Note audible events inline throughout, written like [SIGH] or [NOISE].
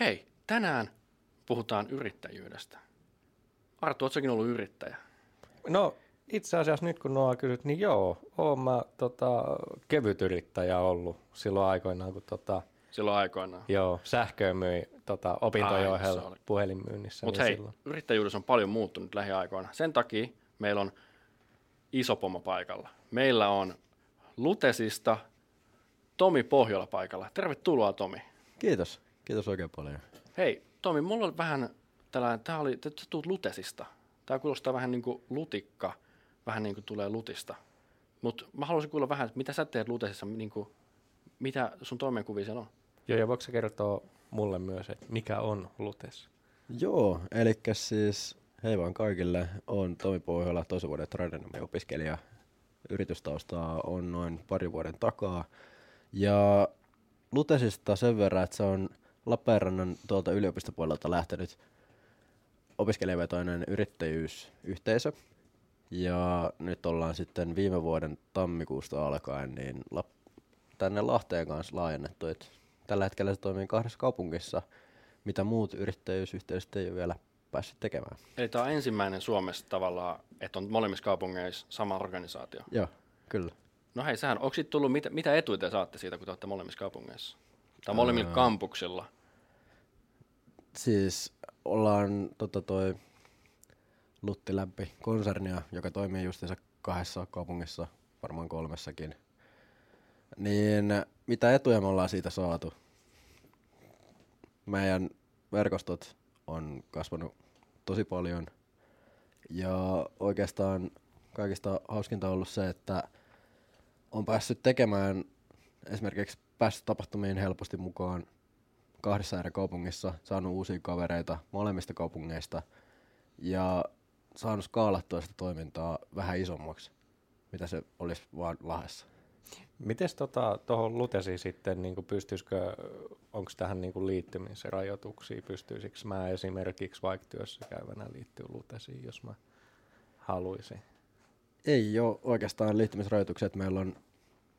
Hei, tänään puhutaan yrittäjyydestä. Arttu, ootko ollut yrittäjä? No itse asiassa nyt kun Noa kysyt, niin joo, oon mä tota, kevyt yrittäjä ollut silloin aikoinaan, kun tota, Silloin aikoinaan. joo, sähköä myi tota, opintojen ohella puhelinmyynnissä. Mutta niin hei, silloin. yrittäjyydessä on paljon muuttunut lähiaikoina. Sen takia meillä on iso pomo paikalla. Meillä on Lutesista Tomi Pohjola paikalla. Tervetuloa Tomi. Kiitos. Kiitos oikein paljon. Hei Tomi, mulla on vähän tällainen, tää oli, sä tuut Lutesista. Tämä kuulostaa vähän niin kuin lutikka, vähän niin kuin tulee Lutista. Mutta mä haluaisin kuulla vähän, että mitä sä teet Lutesissa, niin kuin, mitä sun toimenkuvia siellä on? Joo, ja voiko sä kertoa mulle myös, että mikä on Lutes? Joo, eli siis hei vaan kaikille. Olen Tomi Pohjola, toisen vuoden tradenomi opiskelija. Yritystaustaa on noin pari vuoden takaa. Ja Lutesista sen verran, että se on Lappeenrannan tuolta yliopistopuolelta lähtenyt opiskelijavetoinen yrittäjyysyhteisö. Ja nyt ollaan sitten viime vuoden tammikuusta alkaen niin Lap- tänne Lahteen kanssa laajennettu. Et tällä hetkellä se toimii kahdessa kaupungissa, mitä muut yrittäjyysyhteisöt ei ole vielä päässyt tekemään. Eli tämä on ensimmäinen Suomessa tavallaan, että on molemmissa kaupungeissa sama organisaatio. Joo, kyllä. No hei, sehän, onko tullut, mitä, mitä etuja te saatte siitä, kun te olette molemmissa kaupungeissa? Tai molemmilla kampuksilla? Siis ollaan tota toi Lutti Lämpi konsernia, joka toimii justiinsa kahdessa kaupungissa, varmaan kolmessakin. Niin mitä etuja me ollaan siitä saatu? Meidän verkostot on kasvanut tosi paljon. Ja oikeastaan kaikista hauskinta on ollut se, että on päässyt tekemään esimerkiksi päässyt tapahtumiin helposti mukaan kahdessa eri kaupungissa, saanut uusia kavereita molemmista kaupungeista ja saanut skaalattua sitä toimintaa vähän isommaksi, mitä se olisi vaan Lahdessa. Miten tuohon tota, Lutesiin sitten, niin pystyisikö, onko tähän niin liittymisrajoituksia, pystyisikö mä esimerkiksi vaikka työssä käyvänä liittyä Lutesiin, jos mä haluaisin? Ei ole oikeastaan liittymisrajoituksia, että meillä on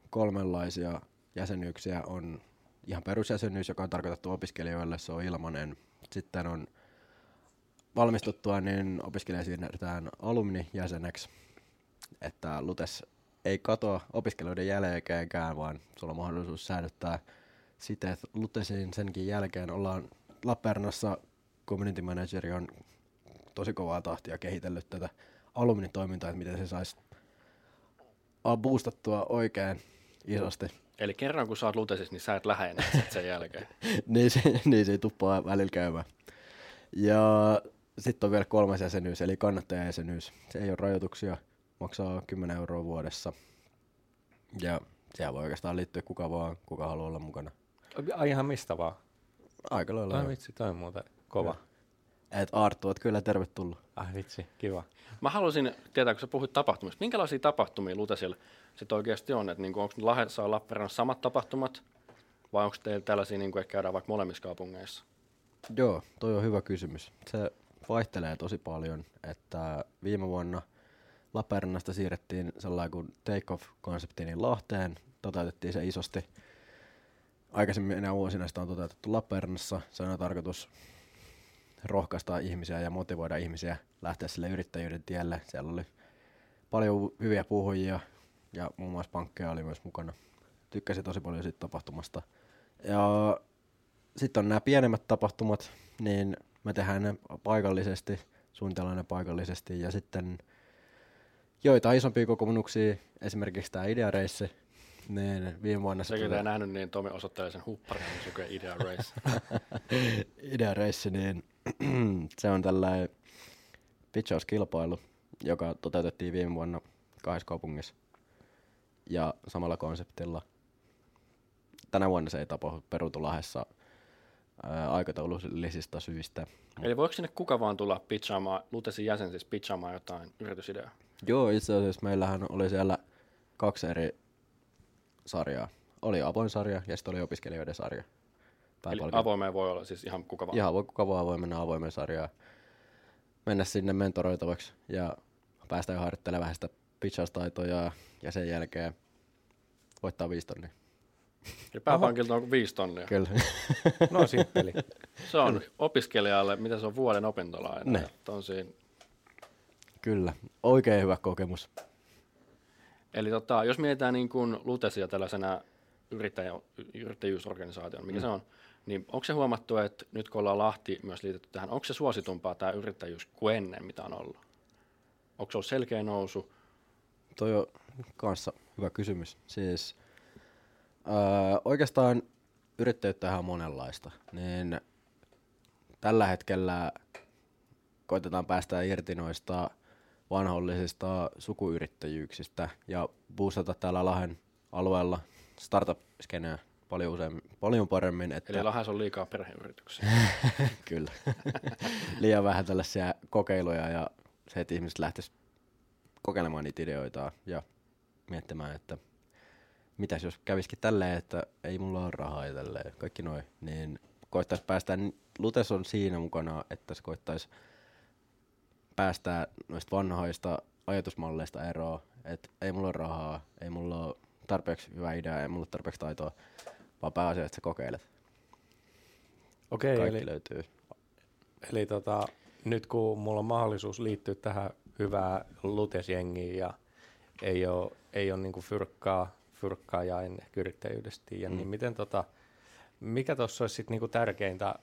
kolmenlaisia jäsenyyksiä. On ihan perusjäsenyys, joka on tarkoitettu opiskelijoille, se on ilmainen. Sitten on valmistuttua, niin opiskelija siirretään alumnijäseneksi, että Lutes ei katoa opiskelijoiden jälkeenkään, vaan sulla on mahdollisuus säilyttää sitä, että Lutesin senkin jälkeen ollaan Lappeenrannassa community manageri on tosi kovaa tahtia kehitellyt tätä alumnitoimintaa, että miten se saisi boostattua oikein isosti. Eli kerran kun sä oot Lutesissa, niin sä et lähde enää sen jälkeen. [LAUGHS] niin, se, niin se ei tuppaa välillä käymään. Ja sitten on vielä kolmas jäsenyys, eli kannattajajäsenyys. Se ei ole rajoituksia, maksaa 10 euroa vuodessa. Ja siellä voi oikeastaan liittyä kuka vaan, kuka haluaa olla mukana. Ai ihan mistä vaan? Aika lailla. Ai vitsi, toi on muuten kova. Et Arttu, oot kyllä tervetullut. Ai vitsi, kiva. Mä haluaisin tietää, kun sä puhuit tapahtumista, minkälaisia tapahtumia Lutesilla sitten oikeasti on? Että niinku, onko Lahdessa ja Lappeenrannassa samat tapahtumat, vai onko teillä tällaisia, niinku, että käydään vaikka molemmissa kaupungeissa? Joo, toi on hyvä kysymys. Se vaihtelee tosi paljon, että viime vuonna Lappeenrannasta siirrettiin sellainen kuin take-off-konsepti niin Lahteen, toteutettiin se isosti. Aikaisemmin enää vuosina sitä on toteutettu Lappeenrannassa. Se on tarkoitus rohkaista ihmisiä ja motivoida ihmisiä lähteä sille yrittäjyyden tielle. Siellä oli paljon hyviä puhujia ja muun muassa pankkeja oli myös mukana. Tykkäsin tosi paljon siitä tapahtumasta. Ja sitten on nämä pienemmät tapahtumat, niin me tehdään ne paikallisesti, suunnitellaan ne paikallisesti ja sitten joitain isompia kokoonnuksia, esimerkiksi tämä ideareissi, niin viime vuonna se tuli- ei nähnyt, niin Tomi osoittelee sen hupparin, niin se lukee Idea Race. [LAUGHS] ideareissi, niin [CLEARS THROAT] se on tällainen pitchauskilpailu, joka toteutettiin viime vuonna kahdessa kaupungissa ja samalla konseptilla. Tänä vuonna se ei tapahdu Perutulahessa ää, aikataulullisista syistä. Eli voiko sinne kuka vaan tulla pitchaamaan, Lutesin jäsen siis pitchaamaan jotain yritysideaa? Joo, itse asiassa meillähän oli siellä kaksi eri sarjaa. Oli avoin sarja ja sitten oli opiskelijoiden sarja. Eli avoimeen voi olla siis ihan kuka vaan. Ihan voi, kuka vaan voi mennä avoimen sarjaan, mennä sinne mentoroitavaksi ja päästä harjoittelemaan vähän sitä pitchaustaitoja ja sen jälkeen voittaa viisi tonnia. Ja pääpankilta on viisi tonnia. Kyllä. No simppeli. Se on opiskelijalle, mitä se on vuoden opintolaina. Ne. On siinä. Kyllä. Oikein hyvä kokemus. Eli tota, jos mietitään niin kuin Lutesia tällaisena yrittäjä, yrittäjyysorganisaation, mikä mm. se on, niin onko se huomattu, että nyt kun ollaan Lahti myös liitetty tähän, onko se suositumpaa tämä yrittäjyys kuin ennen, mitä on ollut? Onko se ollut selkeä nousu? Toi on kanssa hyvä kysymys. Siis öö, oikeastaan yrittäjyyttä on monenlaista, niin tällä hetkellä koitetaan päästä irti noista vanhollisista sukuyrittäjyyksistä ja boostata täällä Lahden alueella startup-skeneä paljon, useammin, paljon paremmin. Että Eli Lahdessa on liikaa perheyrityksiä. [LAUGHS] Kyllä. [LAUGHS] Liian vähän tällaisia kokeiluja ja se, että ihmiset lähtis kokeilemaan niitä ideoita ja miettimään, että mitäs jos käviskin tälleen, että ei mulla ole rahaa ja tälleen, kaikki noin, niin koittaisi päästä, Lutes on siinä mukana, että se koittaisi päästää noista vanhoista ajatusmalleista eroon, että ei mulla ole rahaa, ei mulla ole tarpeeksi hyvä idea, ei mulla ole tarpeeksi taitoa, vaan pääasia, että sä kokeilet. Okei, Kaikki eli, löytyy. eli tota, nyt kun mulla on mahdollisuus liittyä tähän hyvää lutesjengiin ja ei ole, ei ole niinku fyrkkaa, fyrkkaa ja en ehkä yrittäjyydestä tiedä, mm. niin miten tota, mikä tuossa olisi sit niinku tärkeintä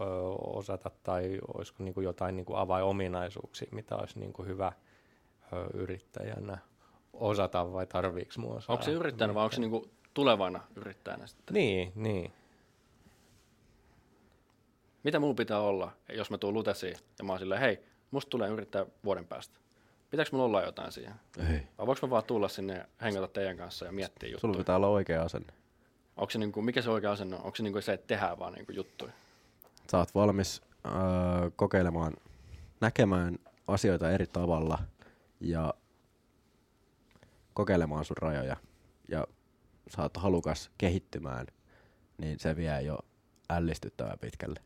ö, osata tai olisiko niinku jotain niinku avainominaisuuksia, mitä olisi niinku hyvä ö, yrittäjänä osata vai tarviiko mua osaa? onko se yrittäjänä vai onko se niinku tulevana yrittäjänä sitten? Niin, niin. Mitä mulla pitää olla, jos mä tuun Lutesiin ja mä oon silleen, hei, musta tulee yrittää vuoden päästä. Pitääkö mulla olla jotain siihen? Ei. Vai voinko mä vaan tulla sinne ja hengata teidän kanssa ja miettiä juttuja? Sulla pitää olla oikea asenne. Onko se niinku, mikä se oikea asenne on? Onko se niinku se, että tehdään vaan niinku juttuja? Sä oot valmis öö, kokeilemaan, näkemään asioita eri tavalla ja kokeilemaan sun rajoja. Ja sä oot halukas kehittymään, niin se vie jo ällistyttävän pitkälle.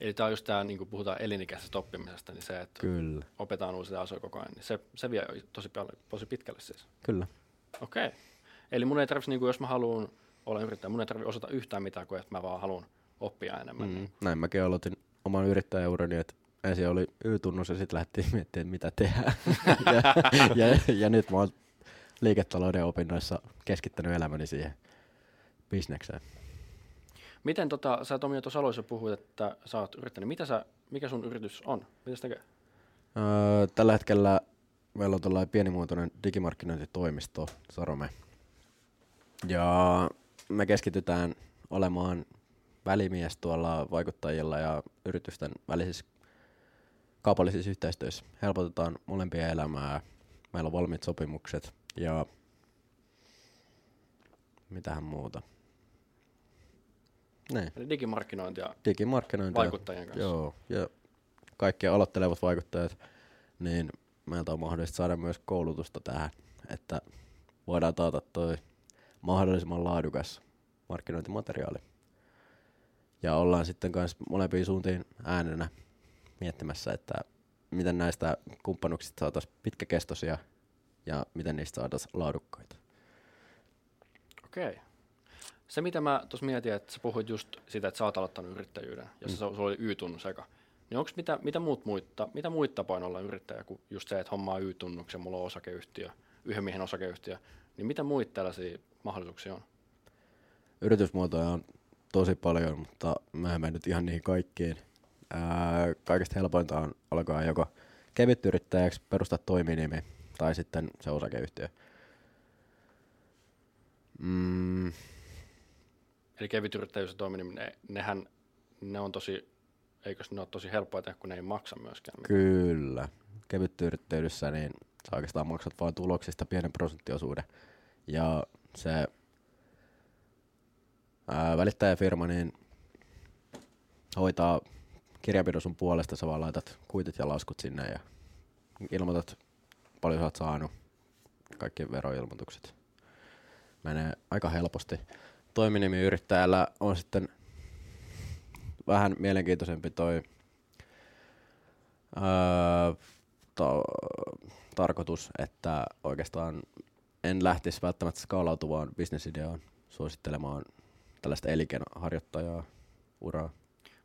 Eli tämä on just tämä, niin kun puhutaan elinikäisestä oppimisesta, niin se, että Kyllä, opetaan uusia asioita koko ajan, niin se, se vie jo tosi, tosi pitkälle siis. kyllä. Okei. Okay. Eli mun ei tarvitsisi, niin jos mä haluan olla yrittäjä, mun ei tarvitse osata yhtään mitään, kuin että mä vaan haluan oppia enemmän. Mm. Näin mäkin aloitin oman yrittäjäurani, että ensin oli Y-tunnus ja sitten lähdettiin miettimään, mitä tehdään. [LAUGHS] ja, ja, ja, nyt mä oon liiketalouden opinnoissa keskittänyt elämäni siihen bisnekseen. Miten tota, sä Tomi jo tuossa alussa puhuit, että sä oot yrittänyt. Mitä sä, mikä sun yritys on? Mitä se tekee? Öö, tällä hetkellä meillä on tällainen pienimuotoinen digimarkkinointitoimisto, Sarome. Ja me keskitytään olemaan välimies tuolla vaikuttajilla ja yritysten välisissä kaupallisissa yhteistyössä. Helpotetaan molempia elämää. Meillä on valmiit sopimukset ja mitähän muuta. Niin, Eli digimarkkinointi ja digimarkkinointi. vaikuttajien kanssa. Joo, ja kaikki aloittelevat vaikuttajat, niin meiltä on mahdollista saada myös koulutusta tähän, että voidaan taata toi mahdollisimman laadukas markkinointimateriaali. Ja ollaan sitten myös molempiin suuntiin äänenä miettimässä, että miten näistä kumppanuksista saataisiin pitkäkestoisia ja miten niistä saataisiin laadukkaita. Okei. Se, mitä mä tuossa mietin, että sä puhuit just sitä, että sä oot aloittanut yrittäjyyden, ja mm. sulla oli Y-tunnus eka. Niin onko mitä, mitä, muut muita, mitä muita tapoja olla yrittäjä kuin just se, että hommaa Y-tunnuksen, mulla on osakeyhtiö, yhden miehen osakeyhtiö, niin mitä muita tällaisia mahdollisuuksia on? Yritysmuotoja on tosi paljon, mutta mä en nyt ihan niihin kaikkiin. Ää, kaikista helpointa on alkaa joko kevyt yrittäjäksi perustaa toiminimi tai sitten se osakeyhtiö. Mm, Eli kevyt yrittäjyys ja toiminimi, ne, nehän, ne on tosi, eikös ne ole tosi helppoa tehdä, kun ne ei maksa myöskään. mitään? kyllä. Kevyt yrittäjyydessä niin sä oikeastaan maksat vain tuloksista pienen prosenttiosuuden. Ja se ää, välittäjäfirma niin hoitaa kirjanpidon sun puolesta, sä vaan laitat kuitit ja laskut sinne ja ilmoitat paljon sä oot saanut, kaikki veroilmoitukset. Menee aika helposti. Toiminimiyrittäjällä on sitten vähän mielenkiintoisempi toi öö, to, tarkoitus, että oikeastaan en lähtisi välttämättä skaalautuvaan bisnesideaan, suosittelemaan tällaista elinkeinoharjoittajaa uraa.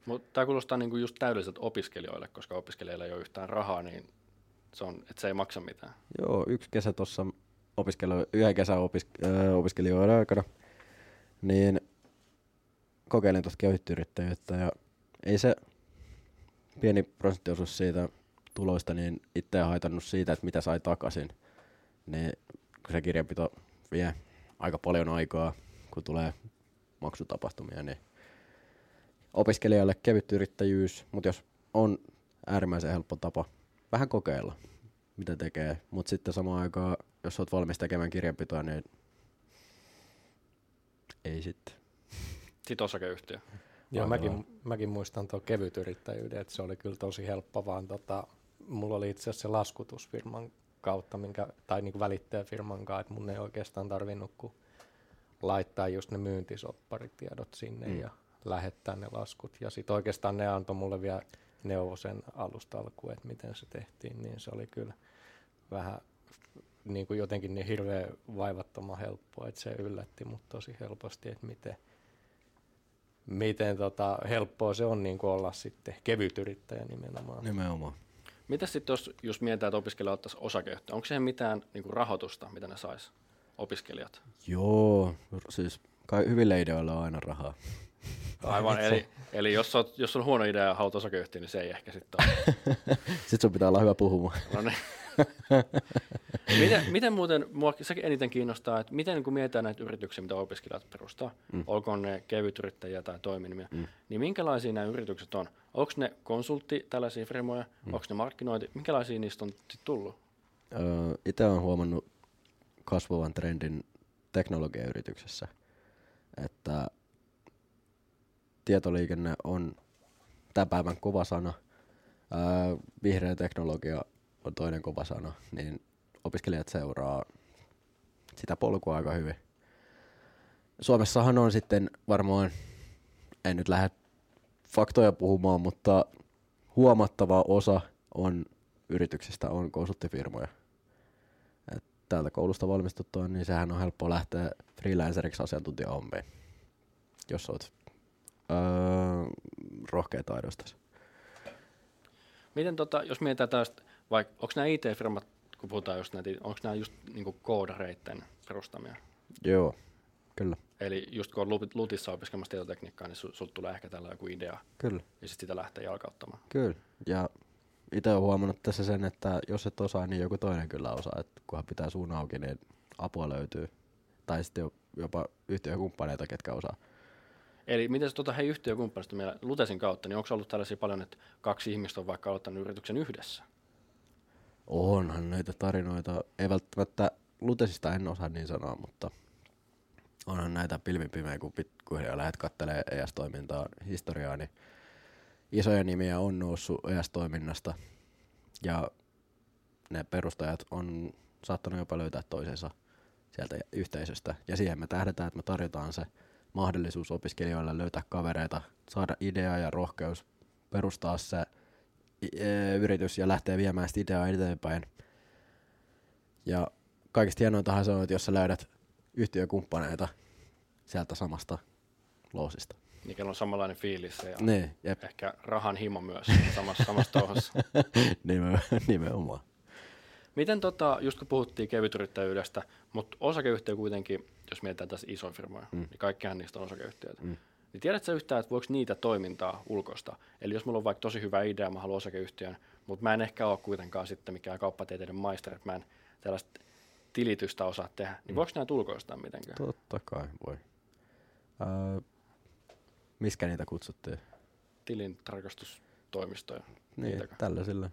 Mutta tämä kuulostaa niinku just täydelliseltä opiskelijoille, koska opiskelijoilla ei ole yhtään rahaa, niin se on, että se ei maksa mitään. Joo, yksi kesä tuossa opiskelu, yhden kesän opis- ö, opiskelijoiden aikana, niin kokeilin tuosta kevytyrittäjyyttä ja ei se pieni prosenttiosuus siitä tuloista niin itseä haitannut siitä, että mitä sai takaisin. Niin kun se kirjanpito vie aika paljon aikaa, kun tulee maksutapahtumia, niin opiskelijalle kevyt yrittäjyys, mutta jos on äärimmäisen helppo tapa vähän kokeilla, mitä tekee, mutta sitten samaan aikaan, jos olet valmis tekemään kirjanpitoa, niin ei sitten. Sitten osakeyhtiö. Joo, mäkin, mäkin muistan tuon kevytyrittäjyyden, että se oli kyllä tosi helppo, vaan tota, mulla oli itse asiassa se laskutusfirman kautta, minkä, tai niin välittäjäfirman kanssa, että mun ei oikeastaan tarvinnut kuin laittaa just ne myyntisopparitiedot sinne Mm. ja lähettää ne laskut. Ja sitten oikeastaan ne antoi mulle vielä neuvo sen alusta alkuun, että miten se tehtiin, niin se oli kyllä vähän niin kuin jotenkin niin hirveän vaivattoman helppoa, että se yllätti mut tosi helposti, että miten, miten tota, helppoa se on niin kuin olla sitten kevyt yrittäjä nimenomaan. Nimenomaan. Mitä sitten, jos, jos mietitään, että opiskelija ottaisi osakeyhtiö, onko siihen mitään niinku rahoitusta, mitä ne sais opiskelijat? Joo, siis kai hyville ideoilla on aina rahaa. Aivan, eli, [LAUGHS] eli jos, oot, jos on huono idea ja haluat osakeyhtiö, niin se ei ehkä sitten ole. [LAUGHS] Sitten sun pitää olla hyvä puhumaan. No niin. [LAUGHS] miten, miten muuten, mua sekin eniten kiinnostaa, että miten kun mietitään näitä yrityksiä, mitä opiskelijat perustaa, mm. olkoon ne kevytyrittäjiä tai toiminimia, mm. niin minkälaisia nämä yritykset on? Onko ne konsultti, tällaisia firmoja, mm. onko ne markkinointi, minkälaisia niistä on tullut? Öö, Itse olen huomannut kasvavan trendin teknologiayrityksessä, että tietoliikenne on tämän päivän kova sana. Öö, vihreä teknologia on toinen kova sana, niin opiskelijat seuraa sitä polkua aika hyvin. Suomessahan on sitten varmaan, en nyt lähde faktoja puhumaan, mutta huomattava osa on yrityksistä on konsulttifirmoja. Täältä koulusta valmistuttua, niin sehän on helppo lähteä freelanceriksi asiantuntijahommiin, jos olet öö, rohkea taidosta. Miten tota, jos mietitään tällaista, vaikka onko nämä IT-firmat, kun puhutaan just näitä, onko nämä just niinku koodareitten perustamia? Joo, kyllä. Eli just kun on Lut- Lutissa opiskelemassa tietotekniikkaa, niin sulta tulee ehkä tällä joku idea, Kyllä. ja sitten sitä lähtee jalkauttamaan. Kyllä. Ja itse olen huomannut tässä sen, että jos et osaa, niin joku toinen kyllä osaa. Et kunhan pitää suun auki, niin apua löytyy. Tai sitten jo- jopa yhtiökumppaneita, ketkä osaa. Eli miten se tota, hei yhtiökumppanista meillä Lutesin kautta, niin onko ollut tällaisia paljon, että kaksi ihmistä on vaikka aloittanut yrityksen yhdessä? Onhan näitä tarinoita. Ei välttämättä Lutesista en osaa niin sanoa, mutta onhan näitä pilvin pimeä, kun pikkuhiljaa lähdet kattelee ES-toimintaa, historiaa, niin isoja nimiä on noussut ES-toiminnasta ja ne perustajat on saattanut jopa löytää toisensa sieltä yhteisöstä. Ja siihen me tähdetään, että me tarjotaan se mahdollisuus opiskelijoille löytää kavereita, saada idea ja rohkeus perustaa se e, yritys ja lähteä viemään sitä ideaa eteenpäin. Ja kaikista hienointahan se on, että jos sä löydät yhtiökumppaneita sieltä samasta loosista. Niin kello on samanlainen fiilis ja Niin, jep. ehkä rahan himo myös samassa, [LAUGHS] samassa touhassa. Nimen, nimenomaan. Miten tota, just kun puhuttiin kevytyrittäjyydestä, mutta osakeyhtiö kuitenkin, jos mietitään tässä isoja firmoja, mm. niin kaikkihan niistä on osakeyhtiöitä. Mm. Niin tiedätkö yhtään, että voiko niitä toimintaa ulkoista? Eli jos mulla on vaikka tosi hyvä idea, mä haluan osakeyhtiön, mutta mä en ehkä ole kuitenkaan sitten mikään kauppatieteiden maisteri, että mä en tällaista tilitystä osaa tehdä, niin voiko näitä ulkoistaa mitenkään? Totta kai voi. Öö, miskä niitä kutsuttiin? Tilin tarkastustoimistoja. Niin, niitäkö? tällaisilla.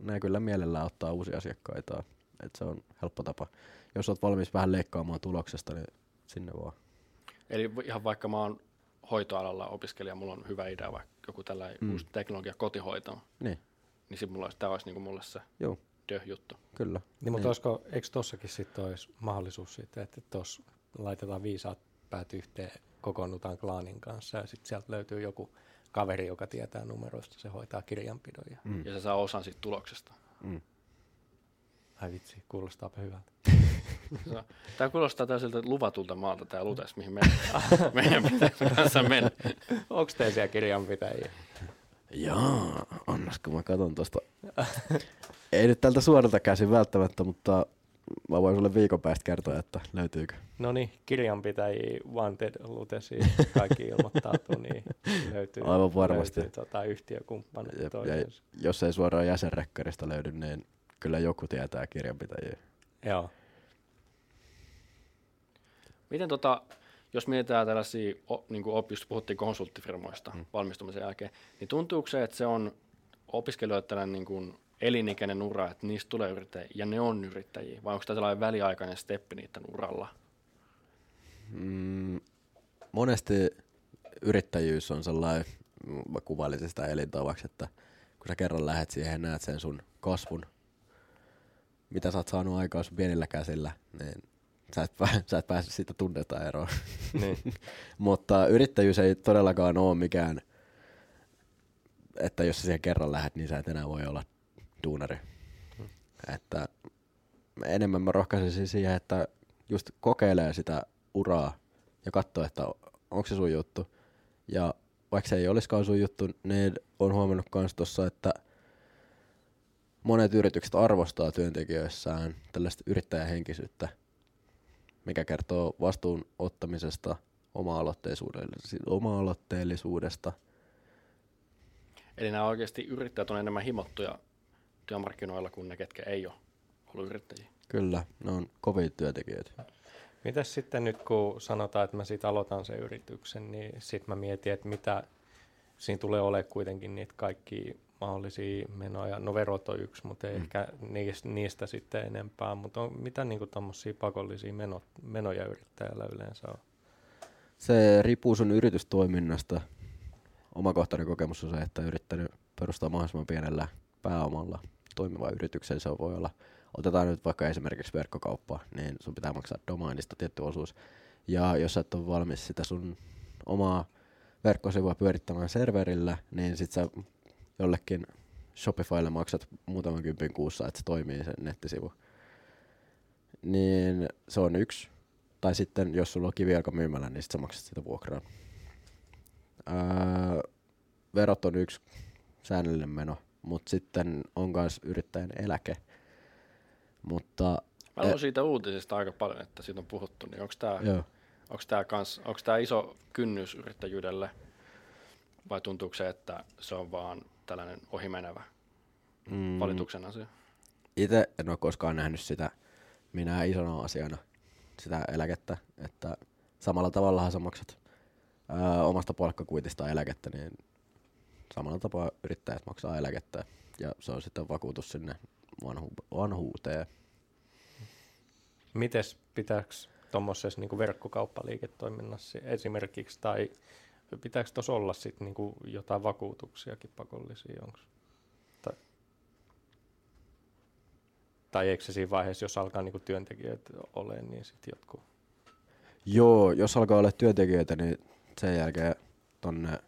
Ne kyllä mielellään ottaa uusia asiakkaita. Et se on helppo tapa. Jos olet valmis vähän leikkaamaan tuloksesta, niin sinne vaan. Eli ihan vaikka mä oon hoitoalalla opiskelija, mulla on hyvä idea, vaikka joku tällainen mm. uusi teknologia kotihoitoon, Niin, niin sitten mulla olisi, tämä olisi niinku mulle se joo, dö-juttu. kyllä. Niin, mutta olisiko, eikö tossakin sitten olisi mahdollisuus siitä, että tuossa laitetaan viisaat päät yhteen, kokoonnutaan klaanin kanssa ja sitten sieltä löytyy joku kaveri, joka tietää numeroista, se hoitaa kirjanpidon. Ja... Mm. Ja se saa osan siitä tuloksesta. Mm. Ai vitsi, kuulostaapa hyvältä. [LAUGHS] Tämä kuulostaa täysiltä luvatulta maalta tämä Lutes, mihin meidän, [LAUGHS] meidän pitäisi kanssa mennä. Onko teillä siellä kirjanpitäjiä? Jaa, annas kun mä katson tosta. [LAUGHS] Ei nyt tältä suoralta käsin välttämättä, mutta mä voin sulle viikon päästä kertoa, että löytyykö. No niin, kirjanpitäjiä, wanted, lutesi, kaikki ilmoittautuu, niin löytyy, Aivan varmasti. löytyy tota, yhtiökumppanit Ja, ja jos ei suoraan jäsenrekkarista löydy, niin kyllä joku tietää kirjanpitäjiä. Joo. Miten tota, jos mietitään tällaisia, o, niin kuin op, just puhuttiin konsulttifirmoista mm. valmistumisen jälkeen, niin tuntuuko se, että se on opiskelijoille tällainen niin kuin elinikäinen ura, että niistä tulee yrittäjiä ja ne on yrittäjiä, vai onko tämä sellainen väliaikainen steppi niiden uralla? Mm, monesti yrittäjyys on sellainen, mä kuvailisin sitä elintavaksi, että kun sä kerran lähet siihen ja näet sen sun kasvun, mitä sä oot saanut aikaan sun pienillä käsillä, niin sä et, pää, sä et pääse siitä tunnetta eroon. Niin. [LAUGHS] Mutta yrittäjyys ei todellakaan ole mikään, että jos sä siihen kerran lähet, niin sä et enää voi olla duunari. Että enemmän mä rohkaisisin siihen, että just kokeilee sitä uraa ja katsoo, että onko se sun juttu. Ja vaikka se ei olisikaan sun juttu, niin on huomannut myös tuossa, että monet yritykset arvostaa työntekijöissään tällaista yrittäjähenkisyyttä, mikä kertoo vastuun ottamisesta, oma-aloitteellisuudesta. Eli nämä oikeasti yrittäjät on enemmän himottuja työmarkkinoilla kuin ne, ketkä ei ole ollut yrittäjiä. Kyllä, ne on kovia työntekijöitä. Mitäs sitten nyt, kun sanotaan, että mä siitä aloitan sen yrityksen, niin sitten mä mietin, että mitä siinä tulee olemaan kuitenkin niitä kaikki mahdollisia menoja. No verot on yksi, mutta ei Mm. ehkä niistä, niistä sitten enempää. Mutta on, mitä niinku tommosia pakollisia meno, menoja yrittäjällä yleensä on? Se riippuu sun yritystoiminnasta. Omakohtainen kokemus on se, että yrittänyt perustaa mahdollisimman pienellä pääomalla toimiva yrityksen. Se voi olla, otetaan nyt vaikka esimerkiksi verkkokauppa, niin sun pitää maksaa domainista tietty osuus. Ja jos sä et ole valmis sitä sun omaa verkkosivua pyörittämään serverillä, niin sit sä jollekin Shopifylle maksat muutaman kympin kuussa, että se toimii sen nettisivu. Niin se on yksi. Tai sitten jos sulla on kivijalka myymällä, niin sit sä maksat sitä vuokraa. Öö, verot on yksi säännöllinen meno, mutta sitten on myös yrittäjän eläke. Mutta Mä luin siitä uutisista aika paljon, että siitä on puhuttu, niin onko tämä onko tämä, kans, onko tämä iso kynnys yrittäjyydelle vai tuntuuko se, että se on vaan tällainen ohimenevä mm, valituksen asia? itse en ole koskaan nähnyt sitä minä isona asiana, sitä eläkettä, että samalla tavallahan sä maksat ää, omasta palkkakuitista eläkettä, niin samalla tapaa yrittäjät maksaa eläkettä ja se on sitten vakuutus sinne vanhu- vanhuuteen. Mites pitääkö tuommoisessa niinku verkkokauppaliiketoiminnassa esimerkiksi, tai pitääkö tuossa olla sit niinku jotain vakuutuksiakin pakollisia? Onks? Tai, tai eikö se siinä vaiheessa, jos alkaa niinku työntekijöitä olemaan, niin sitten jotkut... Joo, jos alkaa olla työntekijöitä, niin sen jälkeen tonne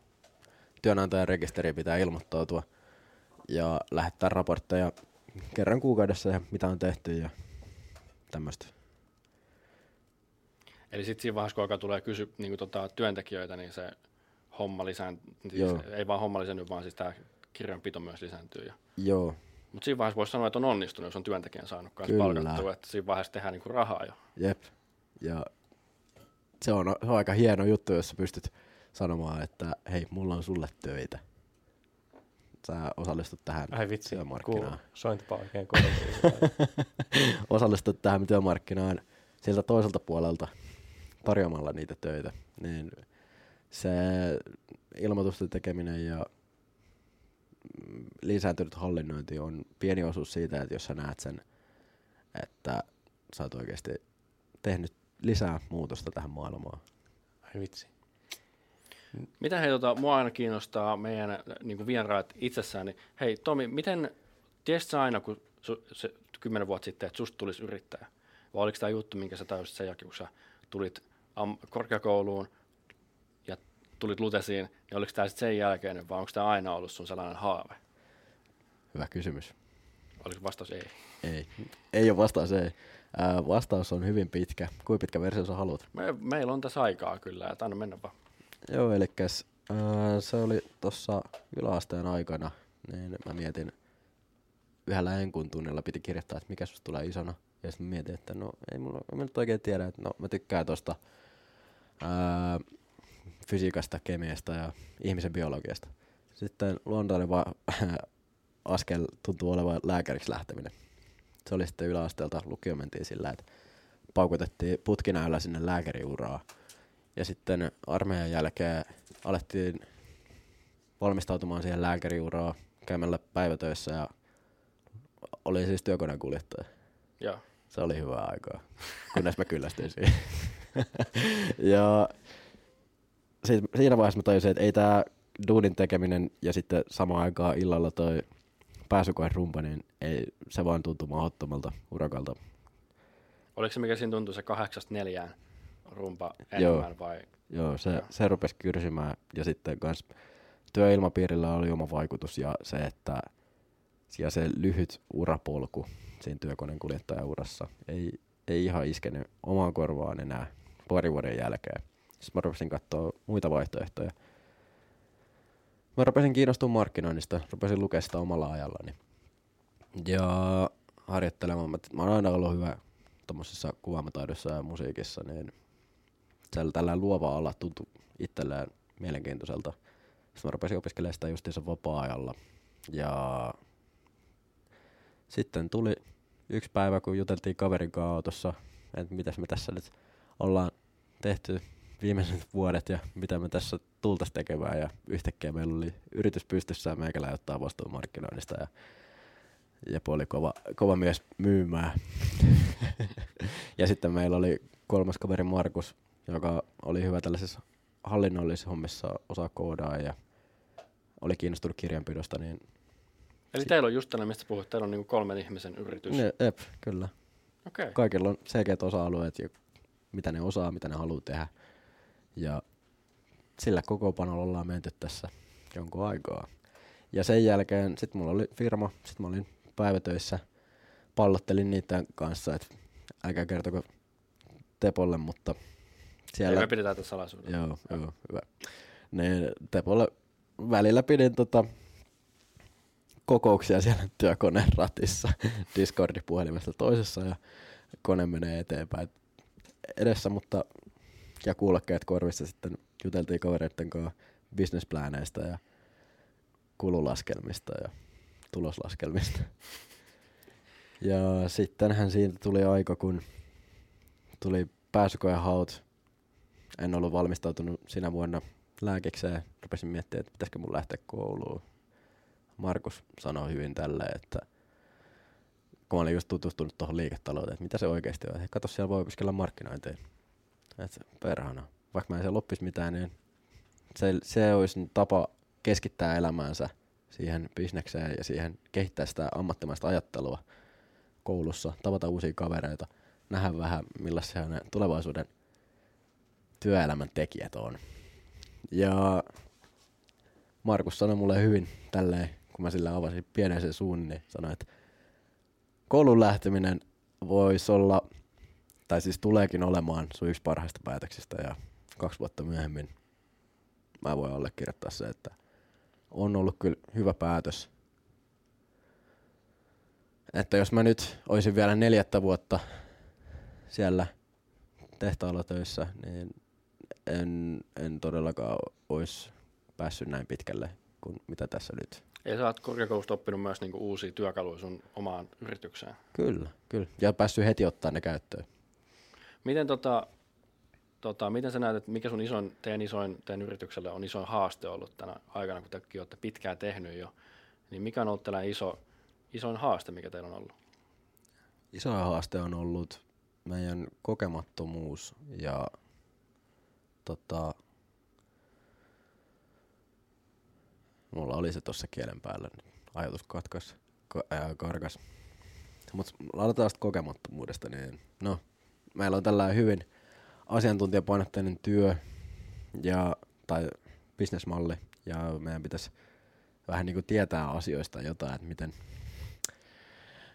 työnantajan rekisteriin pitää ilmoittautua ja lähettää raportteja kerran kuukaudessa ja mitä on tehty ja tämmöistä. Eli sitten siinä vaiheessa, kun alkaa tulee kysy niin tota, työntekijöitä, niin se homma lisääntyy, Joo. siis ei vaan homma lisäänny, vaan siis tämä kirjanpito myös lisääntyy. Ja, Joo, mutta siinä vaiheessa voisi sanoa, että on onnistunut, jos on työntekijän saanut kanssa palkattua, että siinä vaiheessa tehdään niinku rahaa jo. jep. Ja se on, se on aika hieno juttu, jos sä pystyt sanomaan, että hei, mulla on sulle töitä. Sä osallistut tähän Ai vitsi, työmarkkinaan. sointipa oikein [LAUGHS] osallistut tähän työmarkkinaan sieltä toiselta puolelta tarjoamalla niitä töitä, niin se ilmoitusten tekeminen ja lisääntynyt hallinnointi on pieni osuus siitä, että jos sä näet sen, että sä oot oikeasti tehnyt lisää muutosta tähän maailmaan. Ai vitsi. Mitä hei, tota, mua aina kiinnostaa meidän niin vieraat itsessään, niin hei Tomi, miten, tiesit sä aina, kun su, se, kymmenen vuotta sitten, että susta tulisi yrittäjä? Vai oliko tämä juttu, minkä sä tajusit sen jälkeen, kun sä tulit am, korkeakouluun ja tulit Lutesiin, niin oliko tämä sitten sen jälkeen, vai onko tämä aina ollut sun sellainen haave? Hyvä kysymys. Oliko vastaus ei? Ei, ei ole vastaus ei. Ää, vastaus on hyvin pitkä. Kuinka pitkä versio sä haluat? Me, meillä on tässä aikaa kyllä, että anna mennä vaan. Joo, eli se oli tuossa yläasteen aikana, niin mä mietin yhdellä enkun tunnilla piti kirjoittaa, että mikä susta tulee isona. Ja sitten mietin, että no ei mulla, mä nyt oikein tiedä, että no mä tykkään tosta ää, fysiikasta, kemiasta ja ihmisen biologiasta. Sitten luontainen va- [LAUGHS] askel tuntuu olevan lääkäriksi lähteminen. Se oli sitten yläasteelta, lukio mentiin sillä, että paukutettiin putkinäyllä sinne lääkäriuraa. Ja sitten armeijan jälkeen alettiin valmistautumaan siihen lääkäriuraan käymällä päivätöissä ja oli siis työkoneen kuljettaja. Joo. Se oli hyvä aikaa, kunnes mä kyllästyin siihen. [LAUGHS] ja sit, siinä vaiheessa mä tajusin, että ei tää duunin tekeminen ja sitten samaan aikaan illalla toi pääsykoe rumpa, niin ei, se vaan tuntui mahdottomalta urakalta. Oliko se mikä siinä tuntui se kahdeksasta neljään rumpa Joo. enemmän vai? Joo, se, Joo. se rupesi kyrsimään ja sitten kans työilmapiirillä oli oma vaikutus ja se, että ja se lyhyt urapolku siinä työkoneen kuljettajaurassa ei, ei ihan iskenyt omaan korvaan enää pari vuoden jälkeen. Sitten mä rupesin katsoa muita vaihtoehtoja. Mä rupesin kiinnostumaan markkinoinnista, rupesin lukea sitä omalla ajallani. Ja harjoittelemaan. Mä, mä oon aina ollut hyvä tuommoisessa kuvaamataidossa ja musiikissa, niin tällä, tällä luova ala tuntui itselleen mielenkiintoiselta. Sitten mä rupesin opiskelemaan sitä justiinsa vapaa-ajalla. Ja sitten tuli yksi päivä, kun juteltiin kaverin kanssa autossa, että mitäs me tässä nyt ollaan tehty viimeiset vuodet ja mitä me tässä tultais tekemään. Ja yhtäkkiä meillä oli yritys pystyssä ja meikällä ottaa vastuun markkinoinnista ja Jepu oli kova, kova mies myymään. [LAUGHS] ja sitten meillä oli kolmas kaveri Markus, joka oli hyvä tällaisessa hallinnollisessa hommissa, osaa koodaa ja oli kiinnostunut kirjanpidosta, niin Eli Si- teillä on just tällainen, mistä puhuit, teillä on niinku kolmen ihmisen yritys. ne, ep, kyllä. Okei. Okay. Kaikilla on selkeät osa-alueet ja mitä ne osaa, mitä ne haluaa tehdä. Ja sillä kokoopanolla ollaan menty tässä jonkun aikaa. Ja sen jälkeen sit mulla oli firma, sit mä olin päivätöissä, pallottelin niiden kanssa, että älkää kertoko Tepolle, mutta siellä... Me pidetään tässä salaisuudella. Joo, joo, hyvä. Niin Tepolle välillä pidin tota kokouksia siellä työkoneen ratissa [LAUGHS] Discord-puhelimesta toisessa ja kone menee eteenpäin edessä, mutta ja kuulokkeet korvissa sitten juteltiin kavereiden kanssa businessplaneista ja kululaskelmista ja tuloslaskelmista. Ja sittenhän siitä tuli aika, kun tuli pääsykoehaut. En ollut valmistautunut sinä vuonna lääkekseen. Rupesin miettimään, että pitäisikö mun lähteä kouluun. Markus sanoi hyvin tälleen, että kun mä olin just tutustunut tuohon liiketalouteen, että mitä se oikeasti on. Kato, siellä voi opiskella markkinointiin. Et perhana. Vaikka mä en siellä oppisi mitään, niin se, se olisi tapa keskittää elämäänsä siihen bisnekseen ja siihen kehittää sitä ammattimaista ajattelua koulussa, tavata uusia kavereita, nähdä vähän millaisia ne tulevaisuuden työelämän tekijät on. Ja Markus sanoi mulle hyvin tälleen, kun mä sillä avasin pienen sen suun, niin sanoi, että koulun lähteminen voisi olla, tai siis tuleekin olemaan sun yksi parhaista päätöksistä ja kaksi vuotta myöhemmin mä voin allekirjoittaa se, että on ollut kyllä hyvä päätös. Että jos mä nyt olisin vielä neljättä vuotta siellä tehtaalla töissä, niin en, en todellakaan olisi päässyt näin pitkälle kuin mitä tässä nyt. Ja sä oot korkeakoulusta oppinut myös niinku uusia työkaluja sun omaan yritykseen. Kyllä, kyllä. Ja päässyt heti ottaa ne käyttöön. Miten, tota, tota, miten sä näet, että mikä sun isoin, teidän isoin, teidän yritykselle on isoin haaste ollut tänä aikana, kun tekin olette pitkään tehnyt jo, niin mikä on ollut tällainen iso, isoin haaste, mikä teillä on ollut? Isoin haaste on ollut meidän kokemattomuus ja tota, mulla oli se tuossa kielen päällä, niin ajatus katkas, ka, ää, karkas. Mutta aloitetaan tästä kokemattomuudesta, niin no, meillä on tällainen hyvin asiantuntijapainotteinen työ ja, tai bisnesmalli ja meidän pitäisi vähän niin kuin tietää asioista jotain, että miten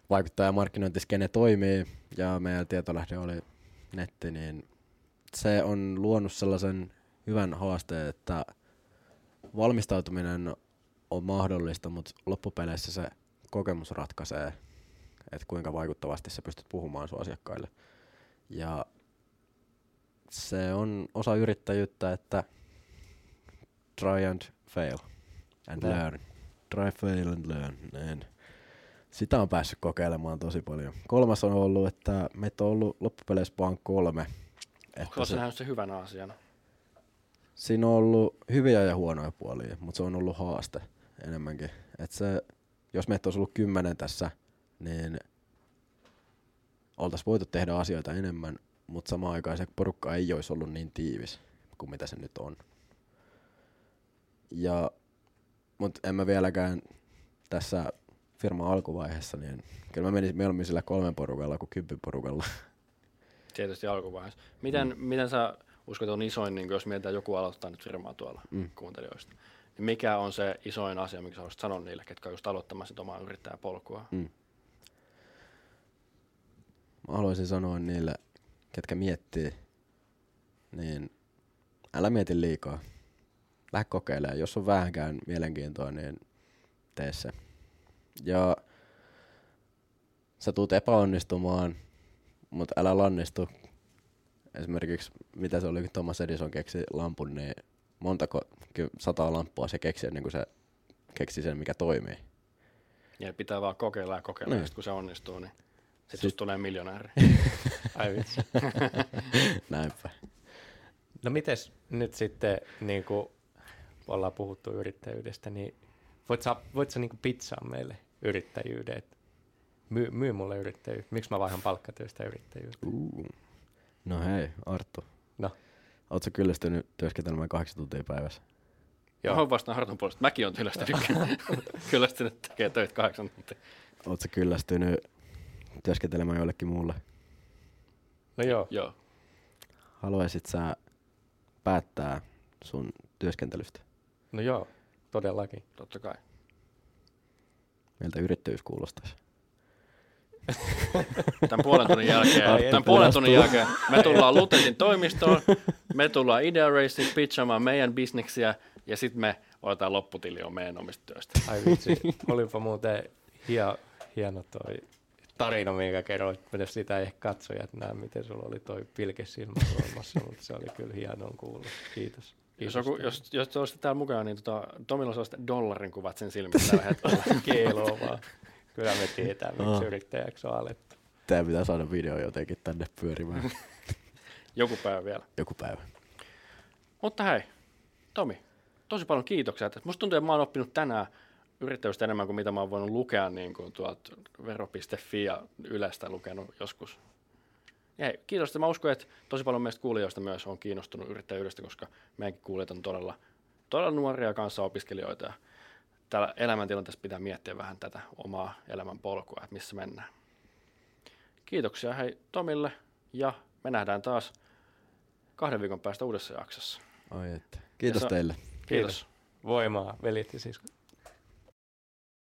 vaikuttaja- ja markkinointiskene toimii ja meidän tietolähde oli netti, niin se on luonut sellaisen hyvän haasteen, että valmistautuminen on mahdollista, mutta loppupeleissä se kokemus ratkaisee, että kuinka vaikuttavasti sä pystyt puhumaan sun asiakkaille. Ja se on osa yrittäjyyttä, että try and fail and Näin. learn. Try, fail and learn. Näin. Sitä on päässyt kokeilemaan tosi paljon. Kolmas on ollut, että meitä on ollut loppupeleissä vaan kolme. Että Onko se nähnyt se hyvänä asiana? siinä on ollut hyviä ja huonoja puolia, mutta se on ollut haaste enemmänkin. Et se, jos meitä olisi ollut kymmenen tässä, niin oltaisiin voitu tehdä asioita enemmän, mutta samaan aikaan se porukka ei olisi ollut niin tiivis kuin mitä se nyt on. Ja, mutta en mä vieläkään tässä firman alkuvaiheessa, niin kyllä mä menisin mieluummin sillä kolmen porukalla kuin kymppi porukalla. [LAUGHS] Tietysti alkuvaiheessa. Miten, mm. miten sä uskot on isoin, niin jos mietitään joku aloittaa nyt firmaa tuolla Mm. kuuntelijoista, niin mikä on se isoin asia, mikä sä haluaisit sanoa niille, ketkä on just aloittamassa omaa yrittäjäpolkua? Mm. Mä haluaisin sanoa niille, ketkä miettii, niin älä mieti liikaa. Lähde kokeilemaan. Jos on vähänkään mielenkiintoa, niin tee se. Ja sä tuut epäonnistumaan, mutta älä lannistu. Esimerkiksi, mitä se oli, kun Thomas Edison keksi lampun, niin montako, sataa lamppua se keksi ennen kuin se keksi sen, mikä toimii. Ja pitää vaan kokeilla ja kokeilla, Niin. ja sit kun se onnistuu, niin sitten Sit- tulee miljonääri. [LAUGHS] Ai vitsi. [LAUGHS] Näinpä. No mites nyt sitten, niin kuin ollaan puhuttu yrittäjyydestä, niin voit sä, voit sä niin pizzaa meille yrittäjyyden? Et Myy, myy mulle yrittäjyyttä. Miksi mä vaihan palkkatyöstä yrittäjyyttä? Uh. No hei, Arttu. No. Oletko kyllästynyt työskentelemään kahdeksan tuntia päivässä? Joo. Mä vastaan Harton puolesta. Mäkin on kyllästynyt, [LAUGHS] kyllästynyt tekee töitä kahdeksan tuntia. Oletko kyllästynyt työskentelemään jollekin muulle? No joo. Joo. Haluaisit sä päättää sun työskentelystä? No joo, todellakin. Totta kai. Miltä yrittäjyys kuulostaisi? Tämän puolen tunnin jälkeen, Ai, tämän puolen tunnin jälkeen me tullaan Lutesin toimistoon, me tullaan Idea Race pitchaamaan meidän bisneksiä ja sitten me otetaan lopputili on meidän omista työstä. Ai vitsi, olipa muuten hia, hieno toi tarina, minkä kerroit, mutta sitä ei ehkä katsojat näe, miten sulla oli toi pilke silmäkulmassa, [LAUGHS] mutta se oli kyllä hienoa kuulla. Kiitos. Jos, Kiitos joku, jos, jos te olisitte täällä mukana, niin tota, Tomilla sellaiset dollarin kuvat sen silmissä tällä hetkellä. [LAUGHS] Keeloa vaan. Kyllä me tietää, miksi Ah. yrittäjäksi on alettu. Tää pitää saada video jotenkin tänne pyörimään [LAUGHS] Joku päivä vielä. joku päivä. Mutta hei, Tomi, tosi paljon kiitoksia. Musta tuntuu, että mä oon oppinut tänään yrittäjyystä enemmän kuin mitä mä oon voinut lukea niin kuin tuolta vero.fi ja Ylestä lukenut joskus. Ja hei, kiitos, että mä uskon, että tosi paljon meistä kuulijoista myös on kiinnostunut yrittäjyydestä, koska meidänkin kuulijat on todella, todella nuoria kanssa opiskelijoita. Täällä elämäntilanteessa pitää miettiä vähän tätä omaa elämän polkua, että missä mennään. Kiitoksia hei Tomille ja me nähdään taas kahden viikon päästä uudessa jaksossa. Ai että. Kiitos Ja se- teille. Kiitos. Voimaa, velit ja siskot.